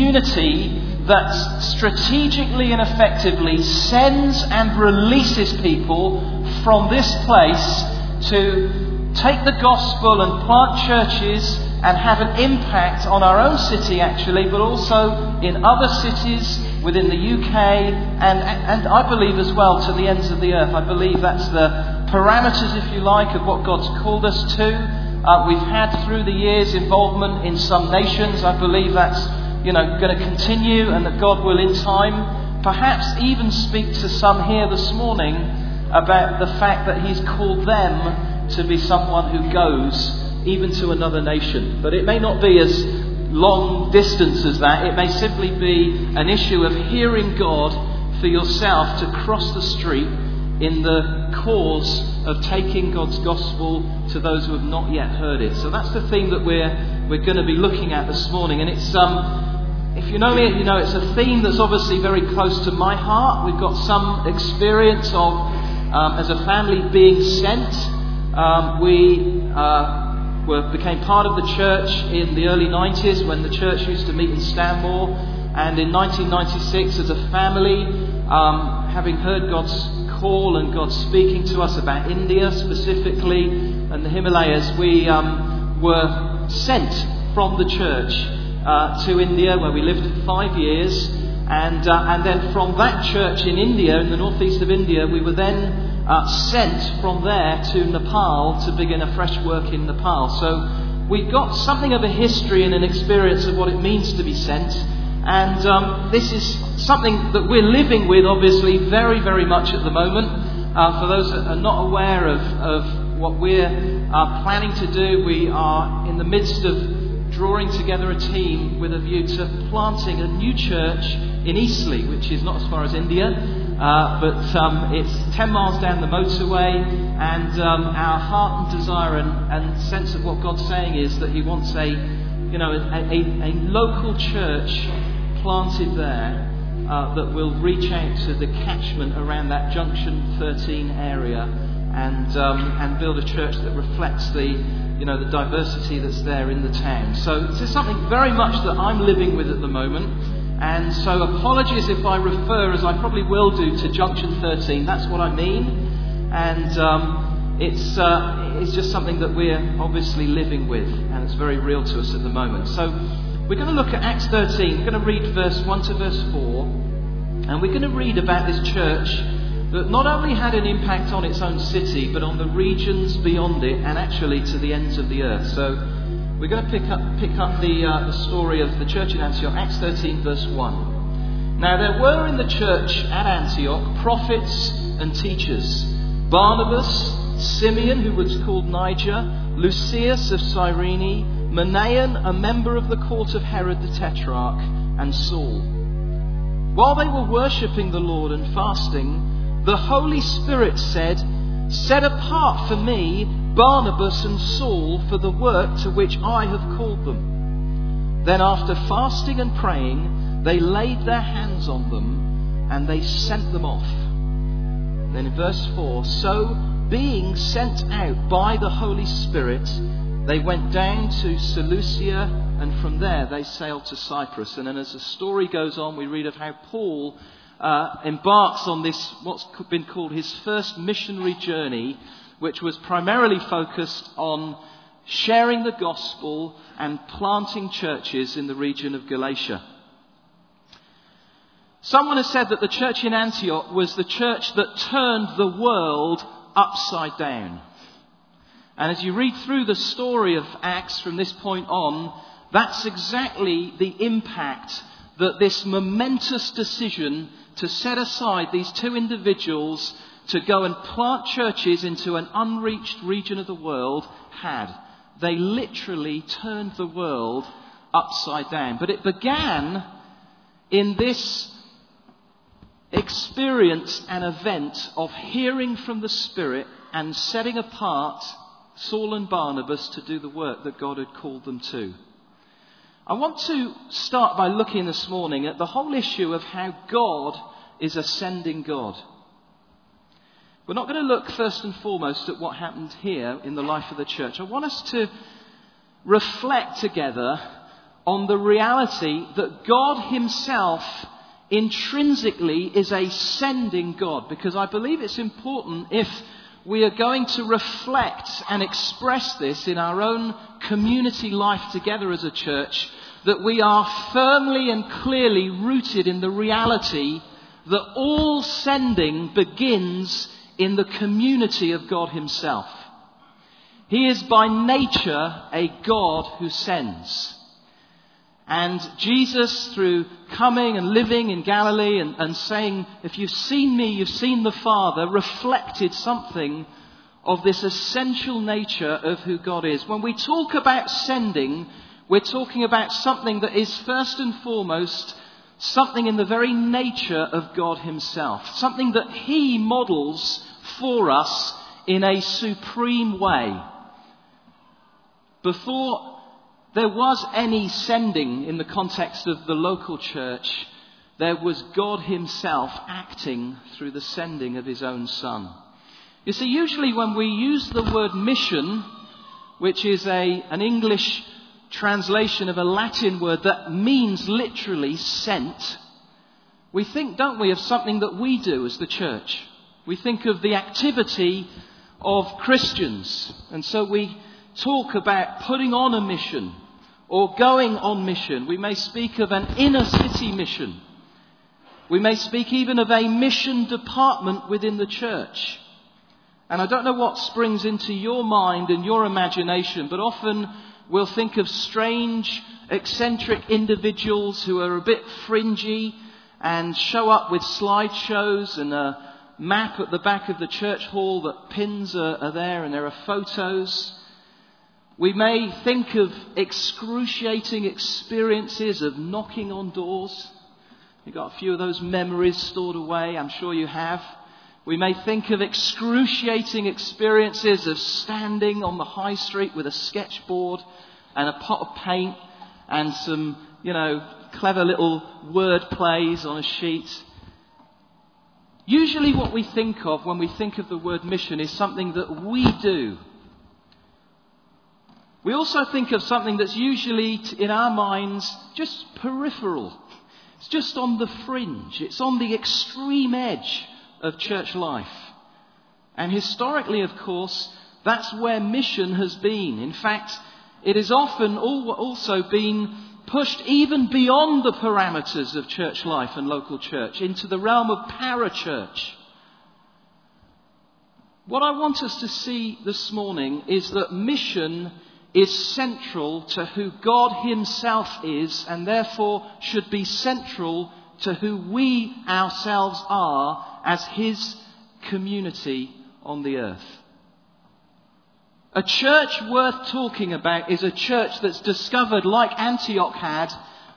community that strategically and effectively sends and releases people from this place to take the gospel and plant churches and have an impact on our own city, actually, but also in other cities within the UK and, and I believe as well to the ends of the earth. I believe that's the parameters, if you like, of what God's called us to. Uh, we've had through the years involvement in some nations. I believe that's you know going to continue, and that God will, in time, perhaps even speak to some here this morning about the fact that He's called them to be someone who goes even to another nation. But it may not be as long distance as that. It may simply be an issue of hearing God for yourself to cross the street in the cause of taking God's gospel to those who have not yet heard it. So that's the theme that we're, we're going to be looking at this morning. And it's, um, if you know me, you know it's a theme that's obviously very close to my heart. We've got some experience of, um, as a family, being sent. Um, we uh, were, became part of the church in the early 90s when the church used to meet in Stanmore. And in 1996, as a family, um, having heard God's call and God speaking to us about India specifically and the Himalayas, we um, were sent from the church uh, to India where we lived for five years. And, uh, and then from that church in India, in the northeast of India, we were then uh, sent from there to Nepal to begin a fresh work in Nepal. So we've got something of a history and an experience of what it means to be sent. And um, this is something that we're living with, obviously, very, very much at the moment. Uh, for those that are not aware of, of what we're uh, planning to do, we are in the midst of drawing together a team with a view to planting a new church in Eastleigh, which is not as far as India, uh, but um, it's 10 miles down the motorway. And um, our heart and desire and, and sense of what God's saying is that He wants a, you know, a, a, a local church planted there uh, that will reach out to the catchment around that Junction 13 area and, um, and build a church that reflects the, you know, the diversity that's there in the town. So this is something very much that I'm living with at the moment. And so apologies if I refer, as I probably will do, to Junction 13. That's what I mean. And um, it's, uh, it's just something that we're obviously living with, and it's very real to us at the moment. So we're going to look at Acts 13. We're going to read verse 1 to verse 4. And we're going to read about this church that not only had an impact on its own city, but on the regions beyond it and actually to the ends of the earth. So we're going to pick up, pick up the, uh, the story of the church in Antioch, Acts 13, verse 1. Now there were in the church at Antioch prophets and teachers Barnabas, Simeon, who was called Niger, Lucius of Cyrene, Manaen, a member of the court of Herod the Tetrarch, and Saul. While they were worshipping the Lord and fasting, the Holy Spirit said, Set apart for me Barnabas and Saul for the work to which I have called them. Then, after fasting and praying, they laid their hands on them and they sent them off. Then in verse 4 So, being sent out by the Holy Spirit, they went down to Seleucia, and from there they sailed to Cyprus. And then, as the story goes on, we read of how Paul uh, embarks on this, what's been called his first missionary journey, which was primarily focused on sharing the gospel and planting churches in the region of Galatia. Someone has said that the church in Antioch was the church that turned the world upside down. And as you read through the story of Acts from this point on, that's exactly the impact that this momentous decision to set aside these two individuals to go and plant churches into an unreached region of the world had. They literally turned the world upside down. But it began in this experience and event of hearing from the Spirit and setting apart Saul and Barnabas to do the work that God had called them to. I want to start by looking this morning at the whole issue of how God is a sending God. We're not going to look first and foremost at what happened here in the life of the church. I want us to reflect together on the reality that God Himself intrinsically is a sending God. Because I believe it's important if we are going to reflect and express this in our own community life together as a church, that we are firmly and clearly rooted in the reality that all sending begins in the community of God Himself. He is by nature a God who sends. And Jesus, through coming and living in Galilee and, and, saying, If you've seen me, you've seen the Father, reflected something of this essential nature of who God is. When we talk about sending, we're talking about something that is first and foremost something in the very nature of God Himself, something that He models for us in a supreme way. Before there was any sending in the context of the local church, there was God Himself acting through the sending of His own Son. You see, usually when we use the word mission, which is a, an English translation of a Latin word that means literally sent, we think, don't we, of something that we do as the church. We think of the activity of Christians. And so we talk about putting on a mission or going on mission. We may speak of an inner city mission. We may speak even of a mission department within the church. And I don't know what springs into your mind and your imagination, but often we'll think of strange, eccentric individuals who are a bit fringy and show up with slideshows and a map at the back of the church hall that pins are, are there and there are photos. We may think of excruciating experiences of knocking on doors. You've got a few of those memories stored away, I'm sure you have. We may think of excruciating experiences of standing on the high street with a sketchboard and a pot of paint and some, you know, clever little word plays on a sheet. Usually, what we think of when we think of the word mission is something that we do we also think of something that's usually, in our minds, just peripheral. It's just on the fringe. It's on the extreme edge of church life. And historically, of course, that's where mission has been. In fact, it has often also been pushed even beyond the parameters of church life and local church into the realm of parachurch. What I want us to see this morning is that mission is central to who God Himself is and therefore should be central to who we ourselves are as His community on the earth. A church worth talking about is a church that's discovered, like Antioch had,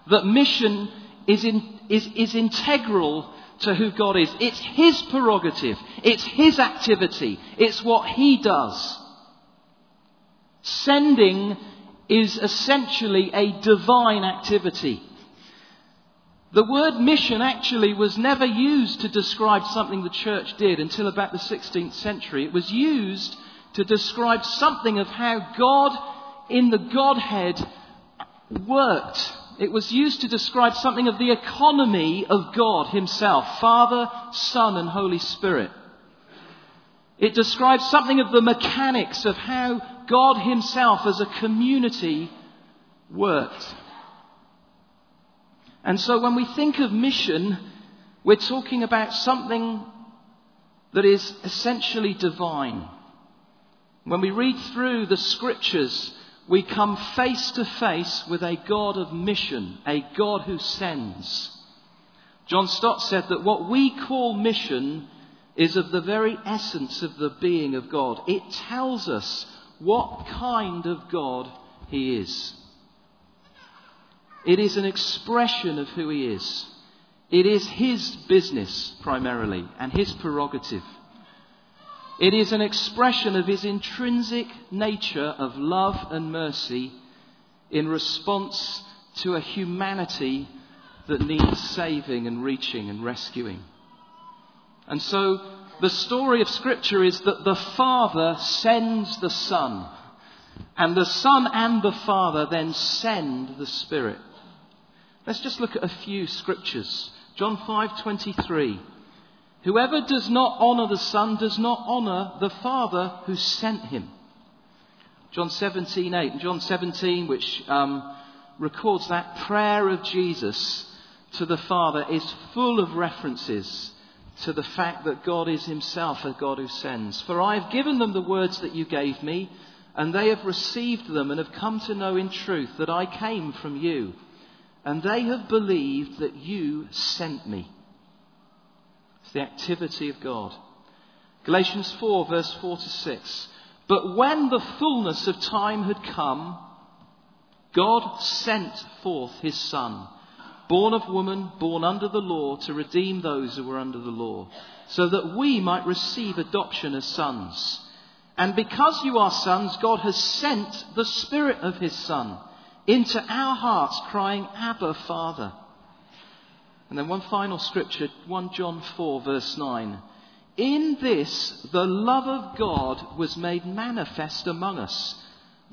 that mission is, in, is, is integral to who God is. It's His prerogative. It's His activity. It's what He does. Sending is essentially a divine activity. The word mission actually was never used to describe something the church did until about the 16th century. It was used to describe something of how God in the Godhead worked. It was used to describe something of the economy of God Himself Father, Son, and Holy Spirit. It describes something of the mechanics of how God Himself as a community worked. And so when we think of mission, we're talking about something that is essentially divine. When we read through the scriptures, we come face to face with a God of mission, a God who sends. John Stott said that what we call mission is of the very essence of the being of God. It tells us what kind of God He is. It is an expression of who He is. It is His business primarily and His prerogative. It is an expression of His intrinsic nature of love and mercy in response to a humanity that needs saving and reaching and rescuing. And so the story of Scripture is that the Father sends the Son. And the Son and the Father then send the Spirit. Let's just look at a few scriptures. John 5:23. Whoever does not honor the Son does not honor the Father who sent him. John 17:8 and John 17, which um, records that prayer of Jesus to the Father, is full of references to the fact that God is Himself a God who sends. For I have given them the words that you gave me, and they have received them and have come to know in truth that I came from you, and they have believed that you sent me. It's the activity of God. Galatians 4, verse 4 to 6. But when the fullness of time had come, God sent forth his Son, born of woman, born under the law, to redeem those who were under the law, so that we might receive adoption as sons. And because you are sons, God has sent the Spirit of his Son into our hearts, crying, Abba, Father. And then one final scripture, 1 John 4, verse 9. In this, the love of God was made manifest among us,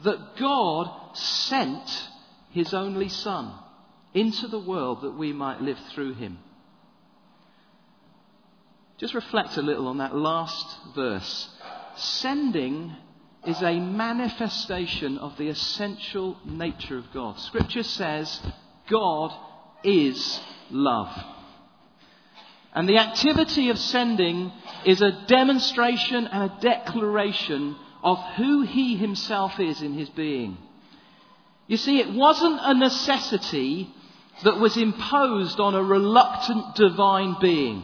that God sent his only Son into the world that we might live through him. Just reflect a little on that last verse. Sending is a manifestation of the essential nature of God. Scripture says God is love. And the activity of sending is a demonstration and a declaration of who he himself is in his being. You see, it wasn't a necessity that was imposed on a reluctant divine being.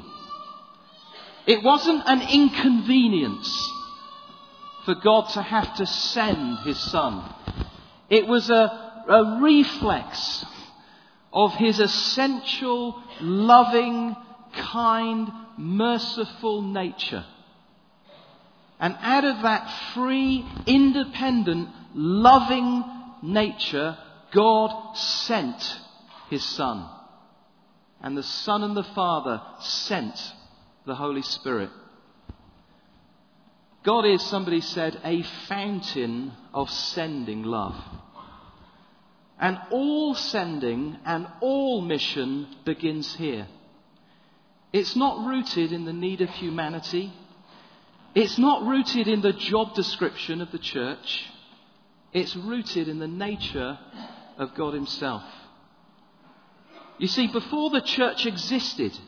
It wasn't an inconvenience for God to have to send his son. It was a, a reflex of his essential, loving, kind, merciful nature. And out of that free, independent, loving nature, God sent his Son. And the Son and the Father sent the Holy Spirit. God is, somebody said, a fountain of sending love. And all sending and all mission begins here. It's not rooted in the need of humanity. It's not rooted in the job description of the church. It's rooted in the nature of God Himself. You see, before the church existed,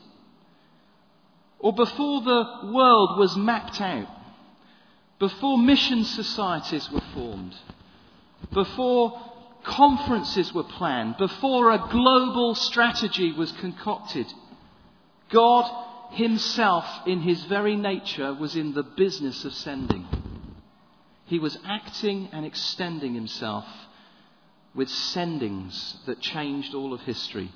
or before the world was mapped out, before mission societies were formed, before conferences were planned, before a global strategy was concocted, God Himself, in His very nature, was in the business of sending. He was acting and extending Himself with sendings that changed all of history.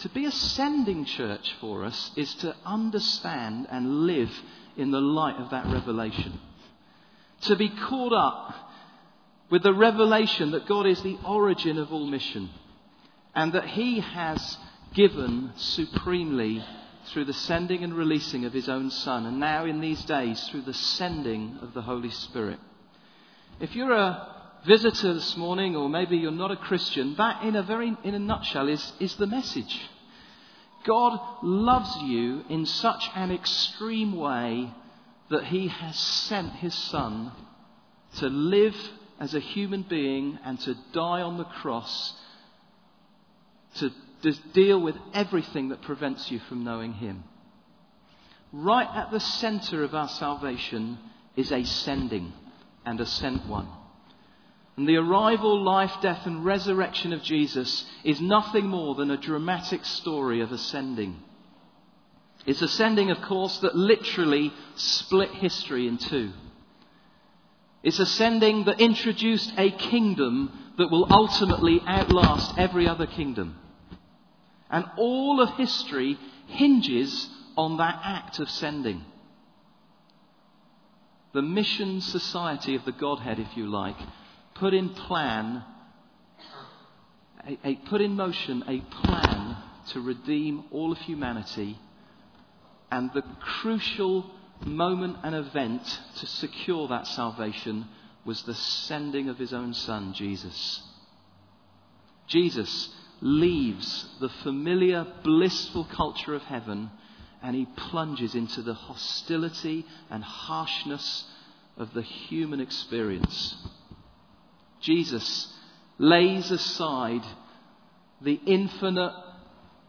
To be a sending church for us is to understand and live in the light of that revelation. To be caught up with the revelation that God is the origin of all mission and that He has given supremely through the sending and releasing of His own Son, and now in these days through the sending of the Holy Spirit. If you're a visitor this morning, or maybe you're not a Christian, that in a very in a nutshell is, is the message. God loves you in such an extreme way that He has sent His Son to live as a human being and to die on the cross to deal with everything that prevents you from knowing Him. Right at the center of our salvation is a sending and a sent one. And the arrival, life, death, and resurrection of Jesus is nothing more than a dramatic story of ascending. It's ascending, of course, that literally split history in two. It's ascending that introduced a kingdom that will ultimately outlast every other kingdom. And all of history hinges on that act of sending. The mission society of the Godhead, if you like, put in plan, a, a, put in motion a plan to redeem all of humanity, and the crucial moment and event to secure that salvation was the sending of his own son, Jesus. Jesus leaves the familiar, blissful culture of heaven and he plunges into the hostility and harshness of the human experience. Jesus lays aside the infinite,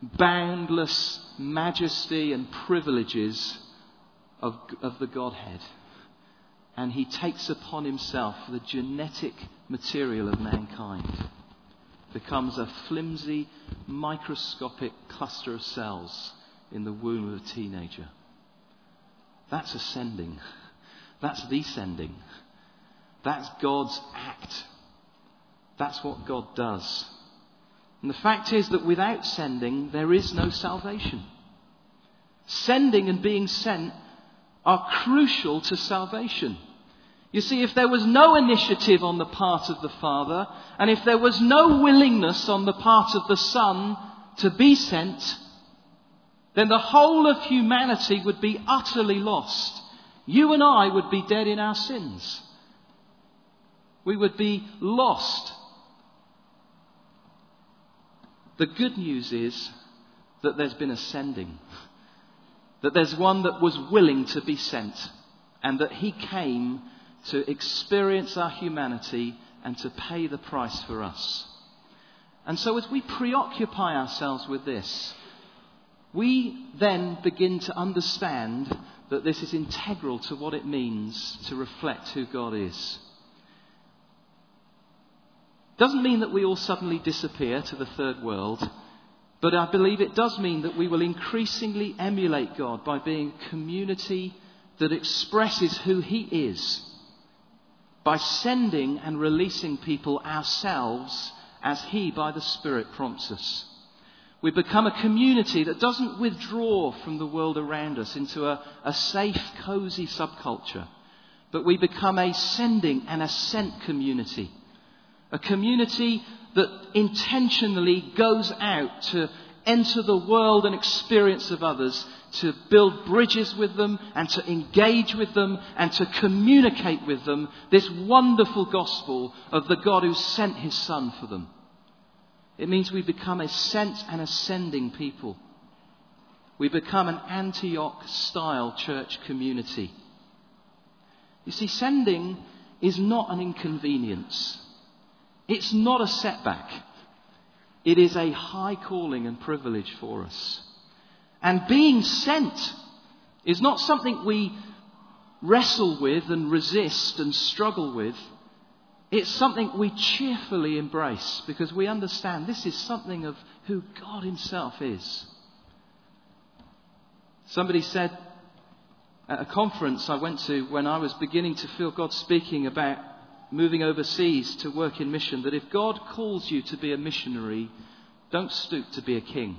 boundless majesty and privileges of, of the Godhead. And he takes upon himself the genetic material of mankind, becomes a flimsy, microscopic cluster of cells in the womb of a teenager. That's ascending. That's descending. That's God's act. That's what God does. And the fact is that without sending, there is no salvation. Sending and being sent are crucial to salvation. You see, if there was no initiative on the part of the Father, and if there was no willingness on the part of the Son to be sent, then the whole of humanity would be utterly lost. You and I would be dead in our sins. We would be lost. The good news is that there's been a sending, that there's one that was willing to be sent, and that he came to experience our humanity and to pay the price for us. And so, as we preoccupy ourselves with this, we then begin to understand that this is integral to what it means to reflect who God is. Doesn't mean that we all suddenly disappear to the third world, but I believe it does mean that we will increasingly emulate God by being a community that expresses who He is, by sending and releasing people ourselves as He, by the Spirit, prompts us. We become a community that doesn't withdraw from the world around us into a, a safe, cozy subculture, but we become a sending and a sent community. A community that intentionally goes out to enter the world and experience of others, to build bridges with them and to engage with them and to communicate with them this wonderful gospel of the God who sent his Son for them. It means we become a sent and ascending people. We become an Antioch style church community. You see, sending is not an inconvenience. It's not a setback. It is a high calling and privilege for us. And being sent is not something we wrestle with and resist and struggle with. It's something we cheerfully embrace because we understand this is something of who God Himself is. Somebody said at a conference I went to when I was beginning to feel God speaking about moving overseas to work in mission that if God calls you to be a missionary, don't stoop to be a king.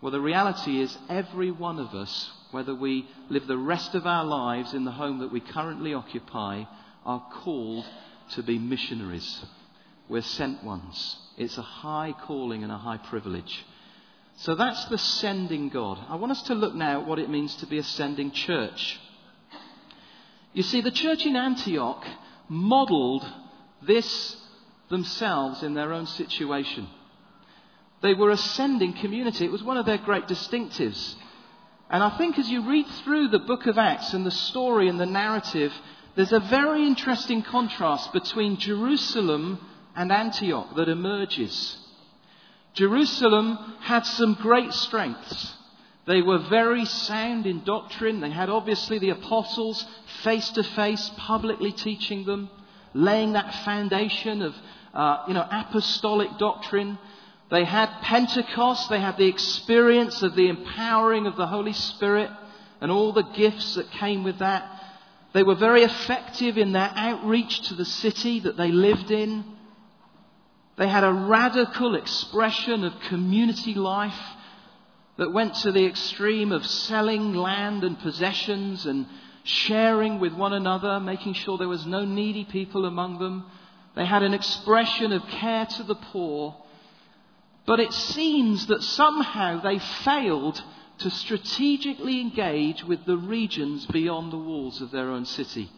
Well, the reality is, every one of us, whether we live the rest of our lives in the home that we currently occupy, are called to be missionaries. We're sent ones. It's a high calling and a high privilege. So that's the sending God. I want us to look now at what it means to be a sending church. You see, the church in Antioch modeled this themselves in their own situation. They were a sending community. It was one of their great distinctives. And I think as you read through the book of Acts and the story and the narrative, there's a very interesting contrast between Jerusalem and Antioch that emerges. Jerusalem had some great strengths. They were very sound in doctrine. They had obviously the apostles face to face, publicly teaching them, laying that foundation of uh, you know, apostolic doctrine. They had Pentecost. They had the experience of the empowering of the Holy Spirit and all the gifts that came with that. They were very effective in their outreach to the city that they lived in. They had a radical expression of community life that went to the extreme of selling land and possessions and sharing with one another, making sure there was no needy people among them. They had an expression of care to the poor. But it seems that somehow they failed to strategically engage with the regions beyond the walls of their own city.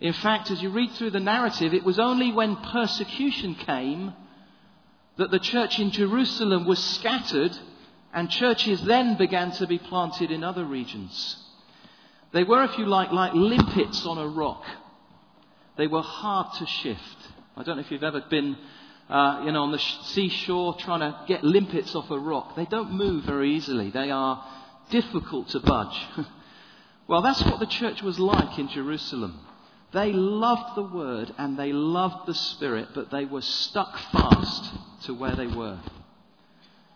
In fact, as you read through the narrative, it was only when persecution came that the church in Jerusalem was scattered and churches then began to be planted in other regions. They were, if you like, like limpets on a rock. They were hard to shift. I don't know if you've ever been, uh, you know, on the seashore trying to get limpets off a rock. They don't move very easily. They are difficult to budge. well, that's what the church was like in Jerusalem. They loved the word and they loved the spirit, but they were stuck fast to where they were.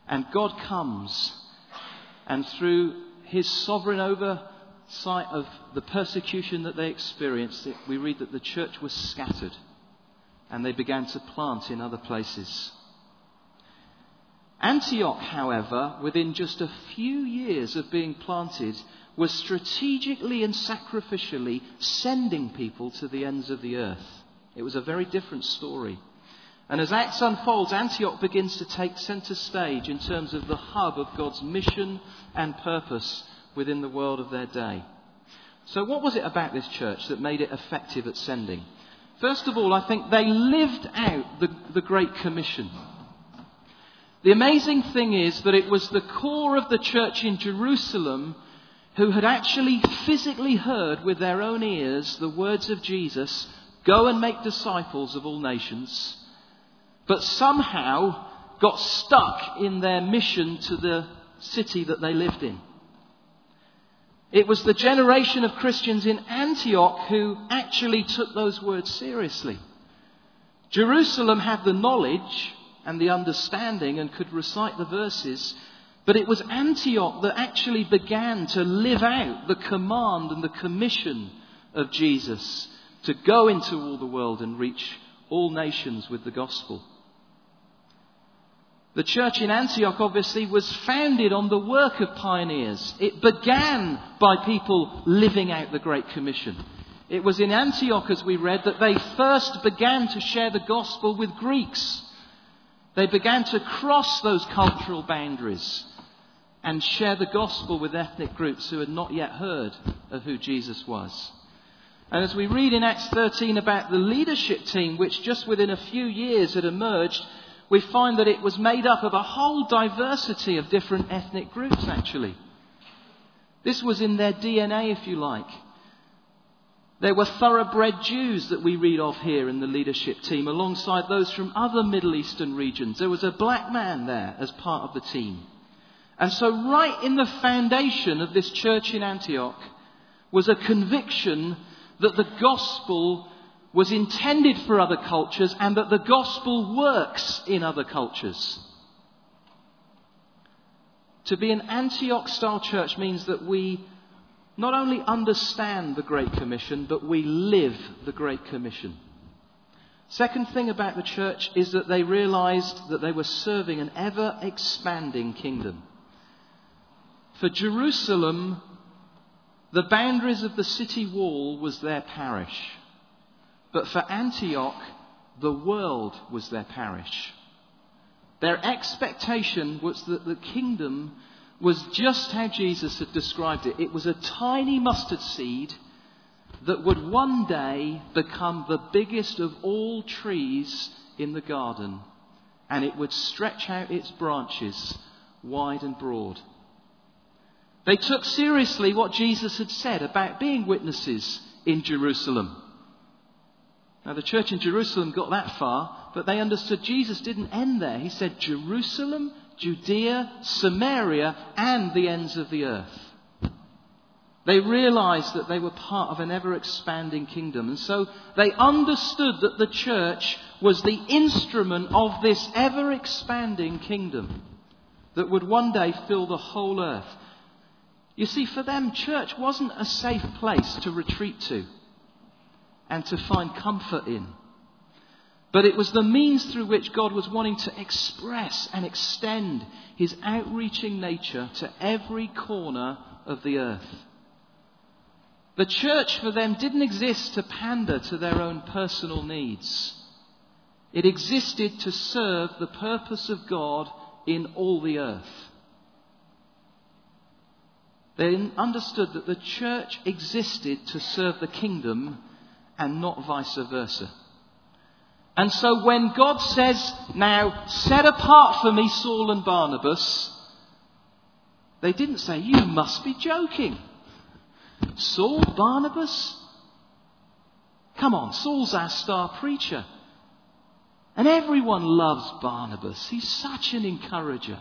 And God comes, and through his sovereign oversight of the persecution that they experienced, we read that the church was scattered and they began to plant in other places. Antioch, however, within just a few years of being planted, was strategically and sacrificially sending people to the ends of the earth. It was a very different story. And as Acts unfolds, Antioch begins to take centre stage in terms of the hub of God's mission and purpose within the world of their day. So, what was it about this church that made it effective at sending? First of all, I think they lived out the, the Great Commission. The amazing thing is that it was the core of the church in Jerusalem who had actually physically heard with their own ears the words of Jesus go and make disciples of all nations, but somehow got stuck in their mission to the city that they lived in. It was the generation of Christians in Antioch who actually took those words seriously. Jerusalem had the knowledge and the understanding and could recite the verses, but it was Antioch that actually began to live out the command and the commission of Jesus to go into all the world and reach all nations with the gospel. The church in Antioch obviously was founded on the work of pioneers. It began by people living out the Great Commission. It was in Antioch, as we read, that they first began to share the gospel with Greeks. They began to cross those cultural boundaries and share the gospel with ethnic groups who had not yet heard of who Jesus was. And as we read in Acts 13 about the leadership team, which just within a few years had emerged we find that it was made up of a whole diversity of different ethnic groups, actually. This was in their DNA, if you like. There were thoroughbred Jews that we read of here in the leadership team, alongside those from other Middle Eastern regions. There was a black man there as part of the team. And so, right in the foundation of this church in Antioch was a conviction that the gospel was intended for other cultures and that the gospel works in other cultures. To be an Antioch style church means that we not only understand the Great Commission, but we live the Great Commission. Second thing about the church is that they realized that they were serving an ever expanding kingdom. For Jerusalem, the boundaries of the city wall was their parish. But for Antioch, the world was their parish. Their expectation was that the kingdom was just how Jesus had described it. It was a tiny mustard seed that would one day become the biggest of all trees in the garden, and it would stretch out its branches wide and broad. They took seriously what Jesus had said about being witnesses in Jerusalem. Now, the church in Jerusalem got that far, but they understood Jesus didn't end there. He said Jerusalem, Judea, Samaria, and the ends of the earth. They realized that they were part of an ever expanding kingdom. And so they understood that the church was the instrument of this ever expanding kingdom that would one day fill the whole earth. You see, for them, church wasn't a safe place to retreat to and to find comfort in. But it was the means through which God was wanting to express and extend his outreaching nature to every corner of the earth. The church for them didn't exist to pander to their own personal needs. It existed to serve the purpose of God in all the earth. They understood that the church existed to serve the kingdom and not vice versa. And so when God says, now set apart for me Saul and Barnabas, they didn't say, you must be joking. Saul, Barnabas? Come on, Saul's our star preacher. And everyone loves Barnabas. He's such an encourager.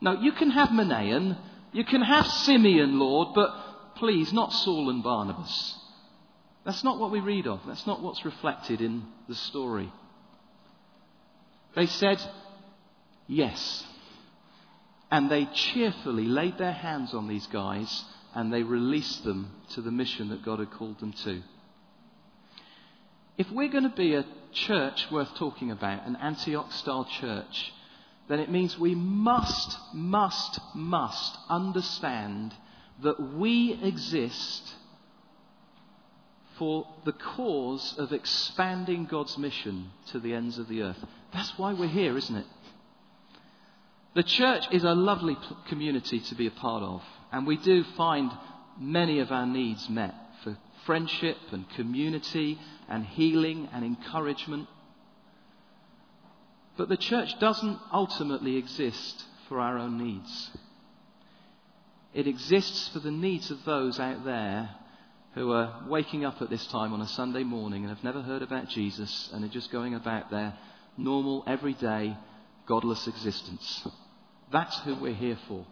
No, you can have Manaen, you can have Simeon, Lord, but please, not Saul and Barnabas. That's not what we read of. That's not what's reflected in the story. They said, yes. And they cheerfully laid their hands on these guys and they released them to the mission that God had called them to. If we're going to be a church worth talking about, an Antioch style church, then it means we must, must, must understand that we exist for the cause of expanding God's mission to the ends of the earth. That's why we're here, isn't it? The church is a lovely community to be a part of, and we do find many of our needs met for friendship and community and healing and encouragement. But the church doesn't ultimately exist for our own needs. It exists for the needs of those out there who are waking up at this time on a Sunday morning and have never heard about Jesus and are just going about their normal, everyday, godless existence. That's who we're here for.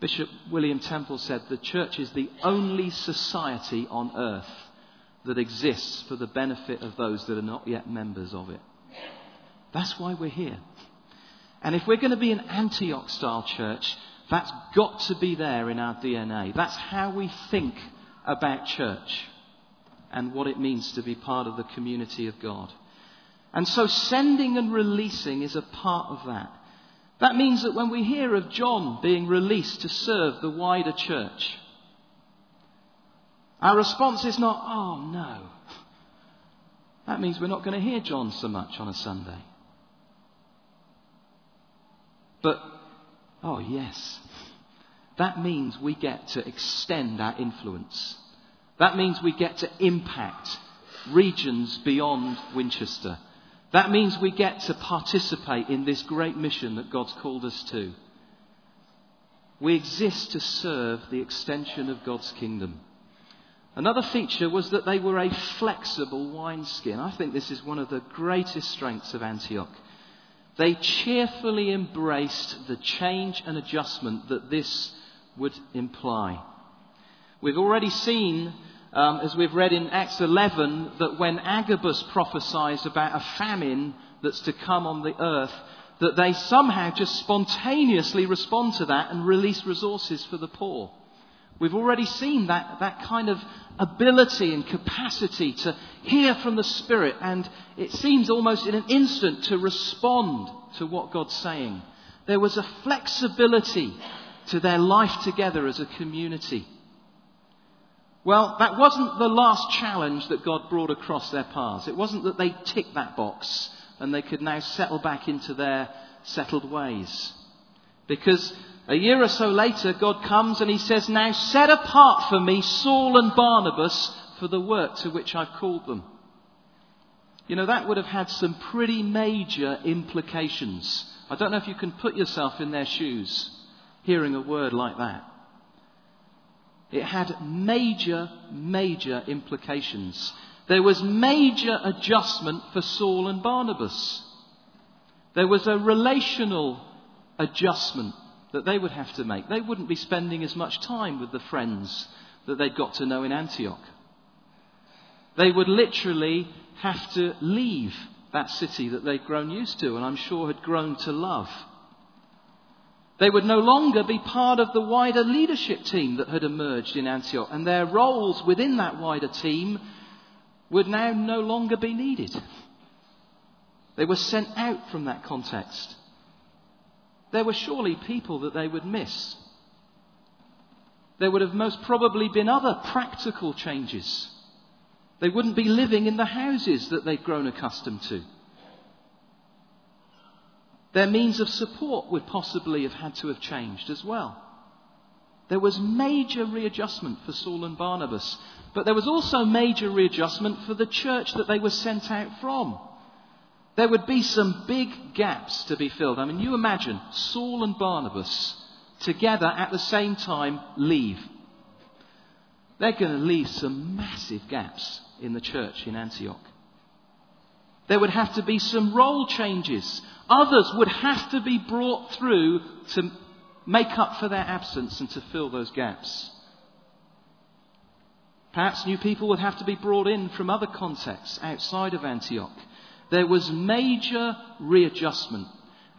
Bishop William Temple said the church is the only society on earth that exists for the benefit of those that are not yet members of it. That's why we're here. And if we're going to be an Antioch style church, that's got to be there in our DNA. That's how we think about church and what it means to be part of the community of God. And so sending and releasing is a part of that. That means that when we hear of John being released to serve the wider church, our response is not, oh no. That means we're not going to hear John so much on a Sunday. But, oh yes, that means we get to extend our influence. That means we get to impact regions beyond Winchester. That means we get to participate in this great mission that God's called us to. We exist to serve the extension of God's kingdom. Another feature was that they were a flexible wineskin. I think this is one of the greatest strengths of Antioch. They cheerfully embraced the change and adjustment that this would imply. We've already seen, um, as we've read in Acts 11, that when Agabus prophesies about a famine that's to come on the earth, that they somehow just spontaneously respond to that and release resources for the poor. We've already seen that, that kind of ability and capacity to hear from the Spirit, and it seems almost in an instant to respond to what God's saying. There was a flexibility to their life together as a community. Well, that wasn't the last challenge that God brought across their paths. It wasn't that they ticked that box and they could now settle back into their settled ways. Because a year or so later, God comes and he says, Now set apart for me Saul and Barnabas for the work to which I've called them. You know, that would have had some pretty major implications. I don't know if you can put yourself in their shoes hearing a word like that. It had major, major implications. There was major adjustment for Saul and Barnabas. There was a relational adjustment that they would have to make. They wouldn't be spending as much time with the friends that they'd got to know in Antioch. They would literally have to leave that city that they'd grown used to and I'm sure had grown to love. They would no longer be part of the wider leadership team that had emerged in Antioch, and their roles within that wider team would now no longer be needed. They were sent out from that context. There were surely people that they would miss. There would have most probably been other practical changes. They wouldn't be living in the houses that they'd grown accustomed to. Their means of support would possibly have had to have changed as well. There was major readjustment for Saul and Barnabas. but there was also major readjustment for the church that they were sent out from. There would be some big gaps to be filled. I mean, you imagine Saul and Barnabas together at the same time leave. They're going to leave some massive gaps in the church in Antioch. There would have to be some role changes. Others would have to be brought through to make up for their absence and to fill those gaps. Perhaps new people would have to be brought in from other contexts outside of Antioch. There was major readjustment.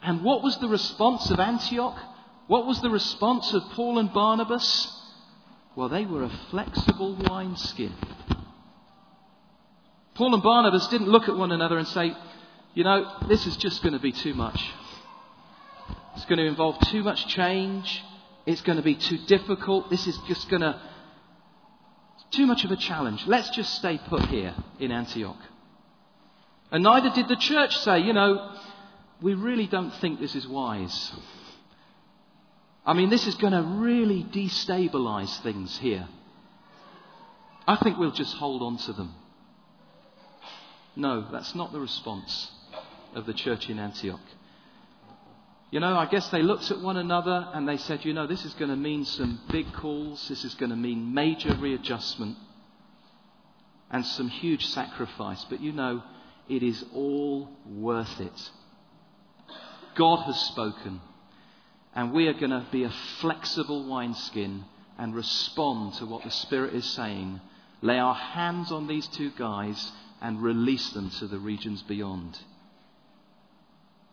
And what was the response of Antioch? What was the response of Paul and Barnabas? Well, they were a flexible wineskin. Paul and Barnabas didn't look at one another and say, you know, this is just going to be too much. It's going to involve too much change. It's going to be too difficult. This is just going to. Too much of a challenge. Let's just stay put here in Antioch. And neither did the church say, you know, we really don't think this is wise. I mean, this is going to really destabilize things here. I think we'll just hold on to them. No, that's not the response of the church in Antioch. You know, I guess they looked at one another and they said, you know, this is going to mean some big calls, this is going to mean major readjustment and some huge sacrifice. But you know, it is all worth it. God has spoken, and we are going to be a flexible wineskin and respond to what the Spirit is saying. Lay our hands on these two guys and release them to the regions beyond.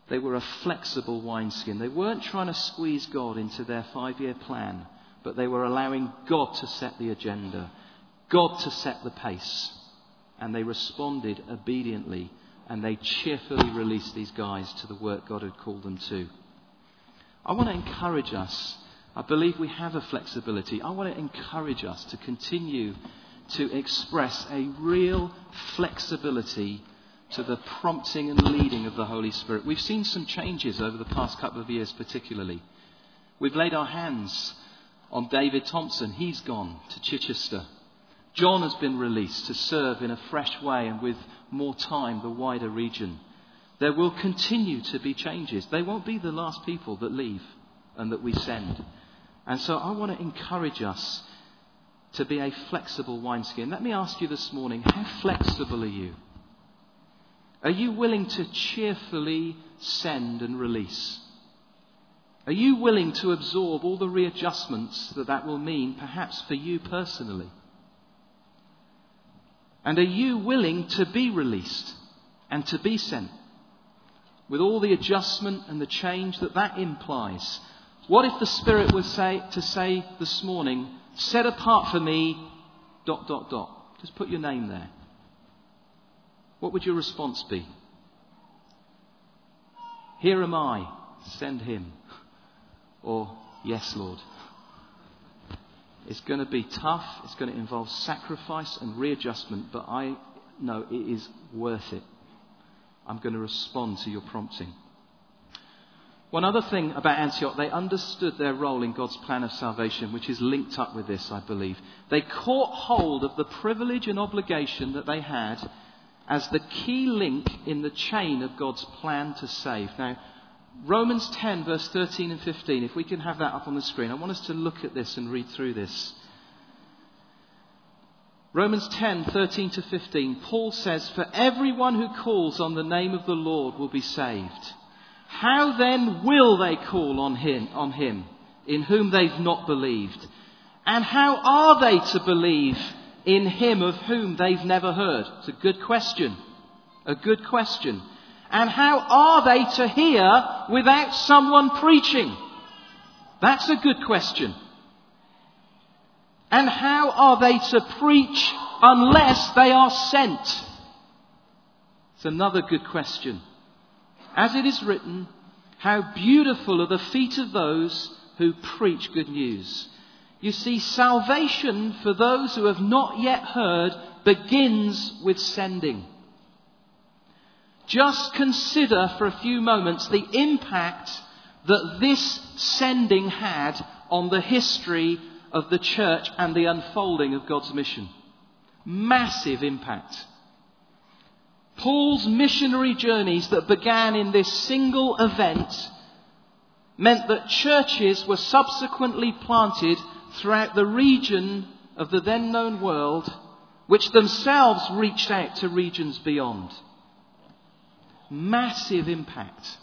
They were a flexible wineskin. They weren't trying to squeeze God into their five year plan, but they were allowing God to set the agenda, God to set the pace. And they responded obediently and they cheerfully released these guys to the work God had called them to. I want to encourage us. I believe we have a flexibility. I want to encourage us to continue to express a real flexibility to the prompting and leading of the Holy Spirit. We've seen some changes over the past couple of years, particularly. We've laid our hands on David Thompson. He's gone to Chichester. John has been released to serve in a fresh way and with more time the wider region. There will continue to be changes. They won't be the last people that leave and that we send. And so I want to encourage us to be a flexible wineskin. Let me ask you this morning how flexible are you? Are you willing to cheerfully send and release? Are you willing to absorb all the readjustments that that will mean, perhaps for you personally? And are you willing to be released and to be sent? With all the adjustment and the change that that implies. What if the Spirit was say, to say this morning, set apart for me, dot, dot, dot? Just put your name there. What would your response be? Here am I, send him. Or, yes, Lord. It's going to be tough, it's going to involve sacrifice and readjustment, but I know it is worth it. I'm going to respond to your prompting. One other thing about Antioch, they understood their role in God's plan of salvation, which is linked up with this, I believe. They caught hold of the privilege and obligation that they had as the key link in the chain of God's plan to save. Now, Romans 10, verse 13 and 15, if we can have that up on the screen, I want us to look at this and read through this. Romans 10, 13 to 15, Paul says, For everyone who calls on the name of the Lord will be saved. How then will they call on him, on him in whom they've not believed? And how are they to believe in him of whom they've never heard? It's a good question. A good question. And how are they to hear without someone preaching? That's a good question. And how are they to preach unless they are sent? It's another good question. As it is written, how beautiful are the feet of those who preach good news. You see, salvation for those who have not yet heard begins with sending. Just consider for a few moments the impact that this sending had on the history of the church and the unfolding of God's mission. massive impact. Paul's missionary journeys that began in this single event meant that churches were subsequently planted throughout the region of the then known world, which themselves reached out to regions beyond. Massive impact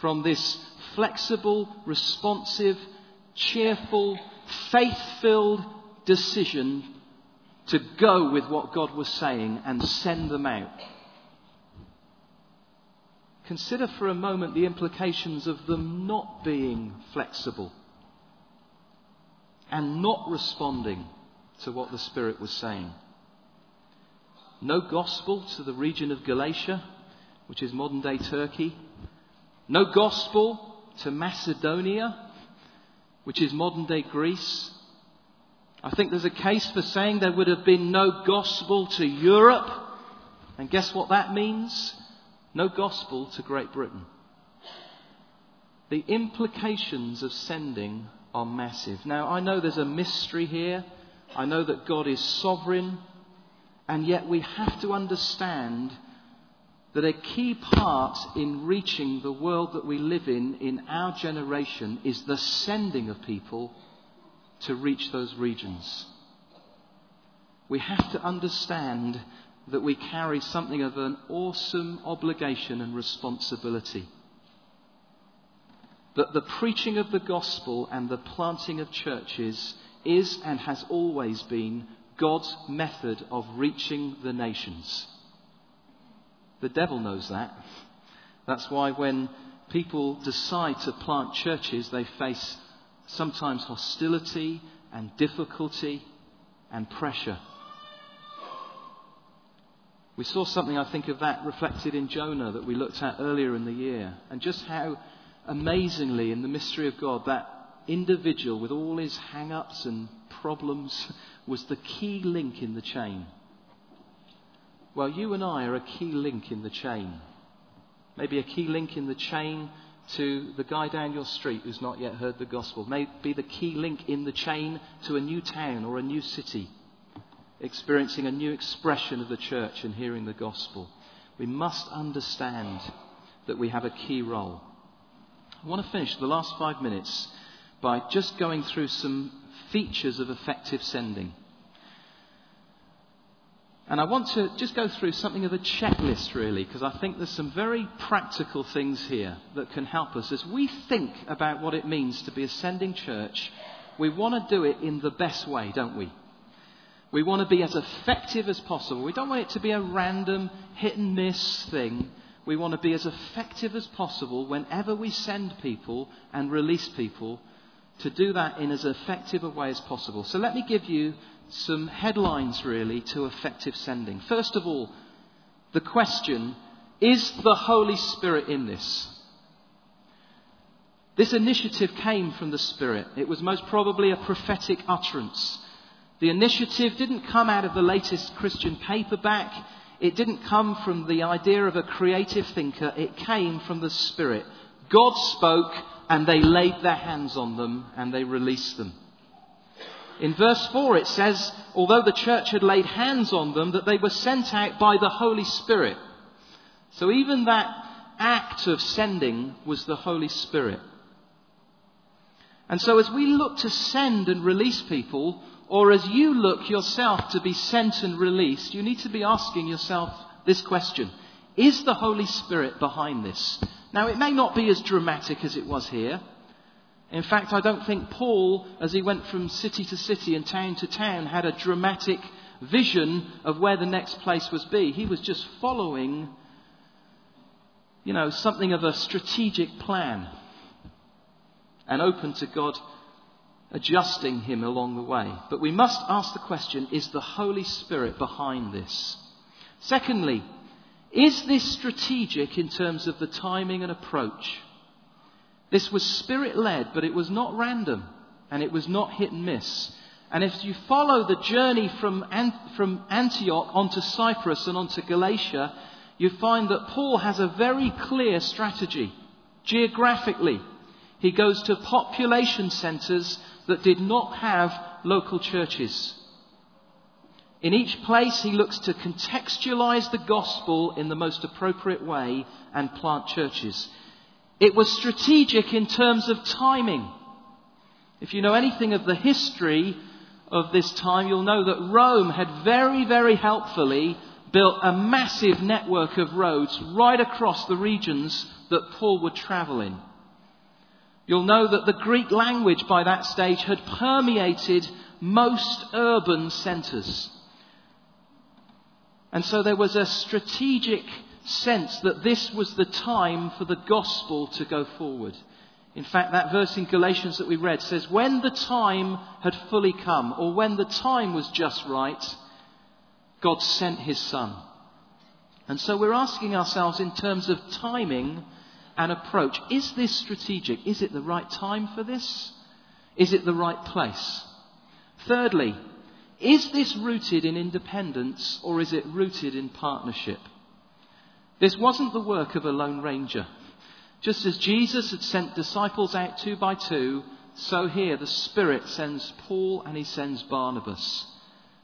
from this flexible, responsive, cheerful, faith filled decision to go with what God was saying and send them out. Consider for a moment the implications of them not being flexible and not responding to what the Spirit was saying. No gospel to the region of Galatia, which is modern day Turkey. No gospel to Macedonia, which is modern day Greece. I think there's a case for saying there would have been no gospel to Europe. And guess what that means? No gospel to Great Britain. The implications of sending are massive. Now, I know there's a mystery here. I know that God is sovereign. And yet we have to understand that a key part in reaching the world that we live in, in our generation, is the sending of people to reach those regions. We have to understand that we carry something of an awesome obligation and responsibility. That the preaching of the gospel and the planting of churches is and has always been God's method of reaching the nations. The devil knows that. That's why when people decide to plant churches, they face sometimes hostility and difficulty and pressure. We saw something, I think, of that reflected in Jonah that we looked at earlier in the year, and just how amazingly, in the mystery of God, that individual with all his hang ups and problems was the key link in the chain. Well, you and I are a key link in the chain. Maybe a key link in the chain to the guy down your street who's not yet heard the gospel. Maybe the key link in the chain to a new town or a new city experiencing a new expression of the church and hearing the gospel. We must understand that we have a key role. I want to finish the last five minutes by just going through some features of effective sending. And I want to just go through something of a checklist, really, because I think there's some very practical things here that can help us. As we think about what it means to be a sending church, we want to do it in the best way, don't we? We want to be as effective as possible. We don't want it to be a random hit and miss thing. We want to be as effective as possible whenever we send people and release people to do that in as effective a way as possible. So let me give you some headlines really to effective sending. First of all, the question is the Holy Spirit in this? This initiative came from the Spirit. It was most probably a prophetic utterance. The initiative didn't come out of the latest Christian paperback. It didn't come from the idea of a creative thinker. It came from the Spirit. God spoke and they laid their hands on them and they released them. In verse 4 it says, although the church had laid hands on them, that they were sent out by the Holy Spirit. So even that act of sending was the Holy Spirit. And so as we look to send and release people, or as you look yourself to be sent and released, you need to be asking yourself this question Is the Holy Spirit behind this? Now, it may not be as dramatic as it was here. In fact, I don't think Paul, as he went from city to city and town to town, had a dramatic vision of where the next place was be. He was just following, you know, something of a strategic plan and open to God adjusting him along the way. But we must ask the question is the Holy Spirit behind this? Secondly, is this strategic in terms of the timing and approach? This was spirit led, but it was not random and it was not hit and miss. And if you follow the journey from, from Antioch onto Cyprus and onto Galatia, you find that Paul has a very clear strategy geographically. He goes to population centres that did not have local churches. In each place, he looks to contextualize the gospel in the most appropriate way and plant churches. It was strategic in terms of timing. If you know anything of the history of this time, you'll know that Rome had very, very helpfully built a massive network of roads right across the regions that Paul would travel in. You'll know that the Greek language by that stage had permeated most urban centres. And so there was a strategic sense that this was the time for the gospel to go forward. In fact, that verse in Galatians that we read says, When the time had fully come, or when the time was just right, God sent his Son. And so we're asking ourselves in terms of timing and approach is this strategic? Is it the right time for this? Is it the right place? Thirdly, is this rooted in independence or is it rooted in partnership? This wasn't the work of a lone ranger. Just as Jesus had sent disciples out two by two, so here the Spirit sends Paul and he sends Barnabas.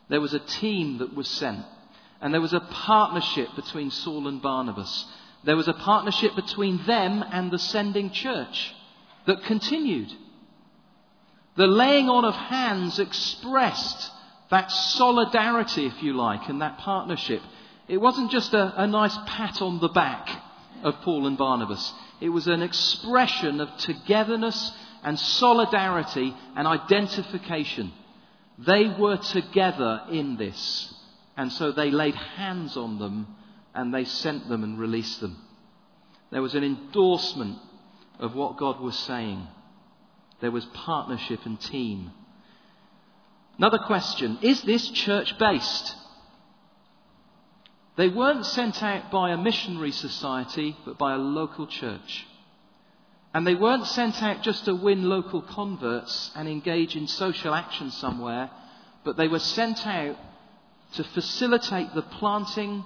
There was a team that was sent, and there was a partnership between Saul and Barnabas. There was a partnership between them and the sending church that continued. The laying on of hands expressed that solidarity, if you like, and that partnership. It wasn't just a, a nice pat on the back of Paul and Barnabas. It was an expression of togetherness and solidarity and identification. They were together in this. And so they laid hands on them and they sent them and released them. There was an endorsement of what God was saying. There was partnership and team. Another question Is this church based? They weren't sent out by a missionary society, but by a local church. And they weren't sent out just to win local converts and engage in social action somewhere, but they were sent out to facilitate the planting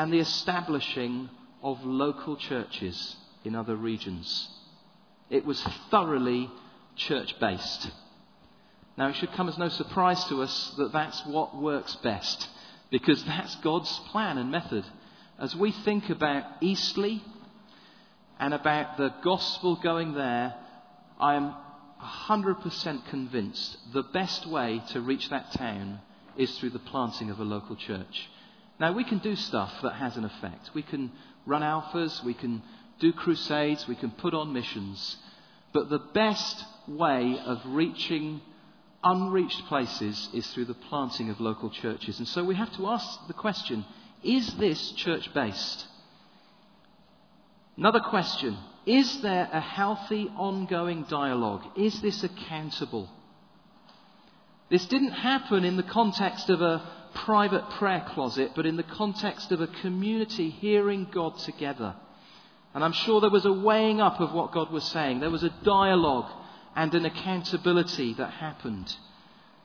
and the establishing of local churches in other regions. It was thoroughly church based. Now, it should come as no surprise to us that that's what works best, because that's God's plan and method. As we think about Eastleigh and about the gospel going there, I am 100% convinced the best way to reach that town is through the planting of a local church. Now, we can do stuff that has an effect. We can run alphas, we can do crusades, we can put on missions. But the best way of reaching unreached places is through the planting of local churches. And so we have to ask the question is this church based? Another question is there a healthy, ongoing dialogue? Is this accountable? This didn't happen in the context of a private prayer closet, but in the context of a community hearing God together. And I'm sure there was a weighing up of what God was saying. There was a dialogue and an accountability that happened.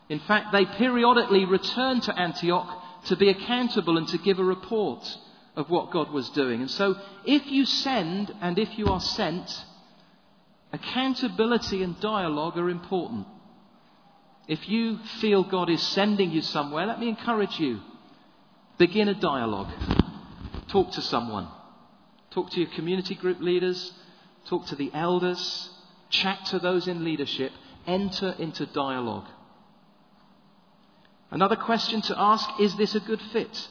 In fact, they periodically returned to Antioch to be accountable and to give a report of what God was doing. And so, if you send and if you are sent, accountability and dialogue are important. If you feel God is sending you somewhere, let me encourage you. Begin a dialogue. Talk to someone. Talk to your community group leaders. Talk to the elders chat to those in leadership, enter into dialogue. Another question to ask is this a good fit?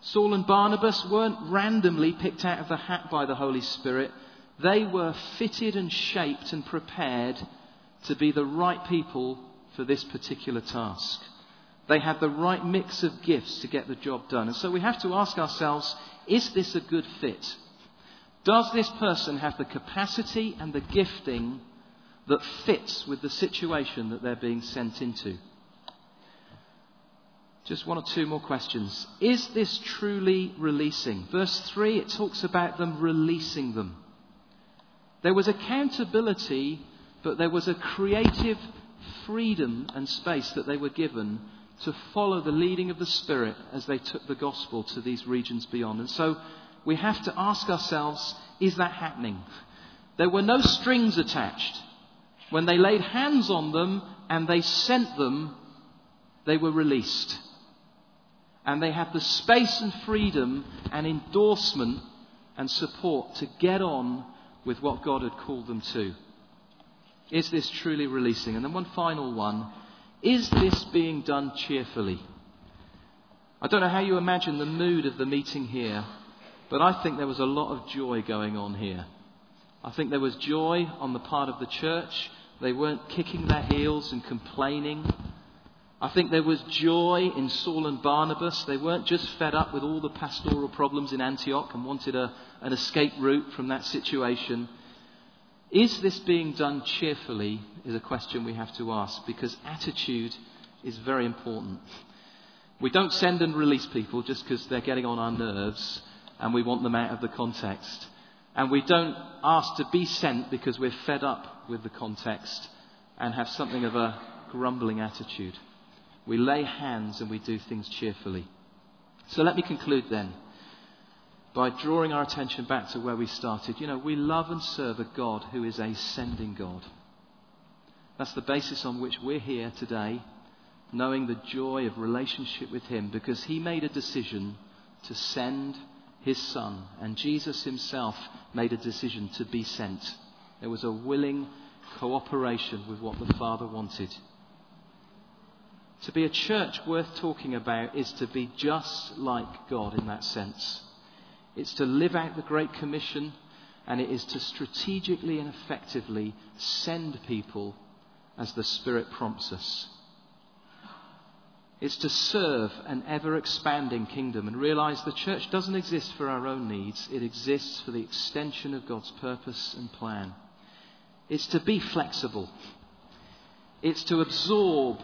Saul and Barnabas weren't randomly picked out of the hat by the Holy Spirit. They were fitted and shaped and prepared to be the right people for this particular task. They had the right mix of gifts to get the job done. And so we have to ask ourselves is this a good fit? Does this person have the capacity and the gifting that fits with the situation that they're being sent into? Just one or two more questions. Is this truly releasing? Verse 3, it talks about them releasing them. There was accountability, but there was a creative freedom and space that they were given to follow the leading of the Spirit as they took the gospel to these regions beyond. And so we have to ask ourselves is that happening? There were no strings attached. When they laid hands on them and they sent them, they were released. and they had the space and freedom and endorsement and support to get on with what God had called them to. Is this truly releasing? And then one final one. Is this being done cheerfully? I don't know how you imagine the mood of the meeting here, but I think there was a lot of joy going on here. I think there was joy on the part of the church. They weren't kicking their heels and complaining. I think there was joy in Saul and Barnabas. They weren't just fed up with all the pastoral problems in Antioch and wanted a, an escape route from that situation. Is this being done cheerfully? Is a question we have to ask because attitude is very important. We don't send and release people just because they're getting on our nerves and we want them out of the context. And we don't ask to be sent because we're fed up with the context and have something of a grumbling attitude. We lay hands and we do things cheerfully. So let me conclude then by drawing our attention back to where we started. You know, we love and serve a God who is a sending God. That's the basis on which we're here today, knowing the joy of relationship with Him, because He made a decision to send His Son, and Jesus Himself made a decision to be sent. There was a willing cooperation with what the Father wanted. To be a church worth talking about is to be just like God in that sense. It's to live out the Great Commission, and it is to strategically and effectively send people as the Spirit prompts us. It's to serve an ever expanding kingdom and realize the church doesn't exist for our own needs, it exists for the extension of God's purpose and plan. It's to be flexible, it's to absorb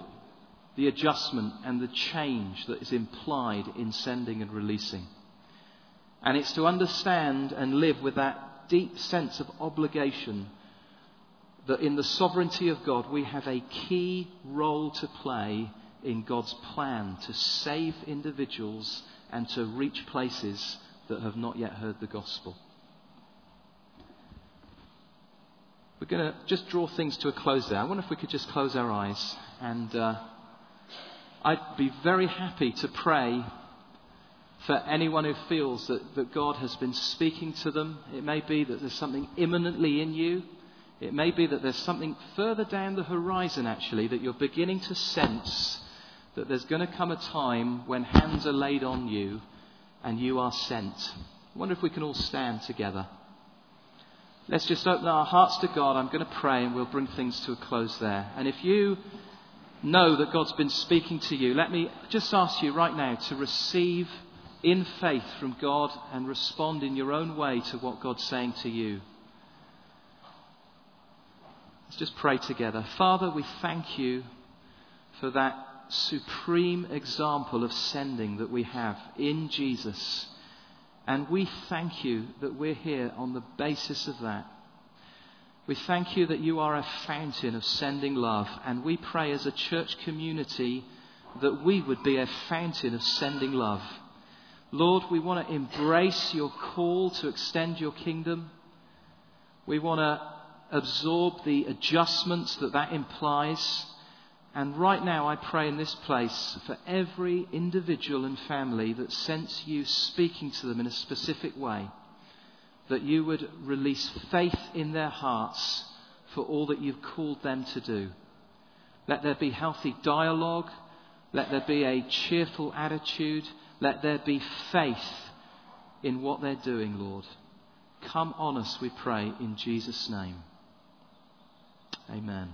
the adjustment and the change that is implied in sending and releasing. And it's to understand and live with that deep sense of obligation that in the sovereignty of God we have a key role to play in God's plan to save individuals and to reach places that have not yet heard the gospel. We're going to just draw things to a close there. I wonder if we could just close our eyes. And uh, I'd be very happy to pray for anyone who feels that, that God has been speaking to them. It may be that there's something imminently in you. It may be that there's something further down the horizon, actually, that you're beginning to sense that there's going to come a time when hands are laid on you and you are sent. I wonder if we can all stand together. Let's just open our hearts to God. I'm going to pray and we'll bring things to a close there. And if you know that God's been speaking to you, let me just ask you right now to receive in faith from God and respond in your own way to what God's saying to you. Let's just pray together. Father, we thank you for that supreme example of sending that we have in Jesus. And we thank you that we're here on the basis of that. We thank you that you are a fountain of sending love. And we pray as a church community that we would be a fountain of sending love. Lord, we want to embrace your call to extend your kingdom. We want to absorb the adjustments that that implies. And right now, I pray in this place for every individual and family that sense you speaking to them in a specific way, that you would release faith in their hearts for all that you've called them to do. Let there be healthy dialogue. Let there be a cheerful attitude. Let there be faith in what they're doing, Lord. Come on us, we pray, in Jesus' name. Amen.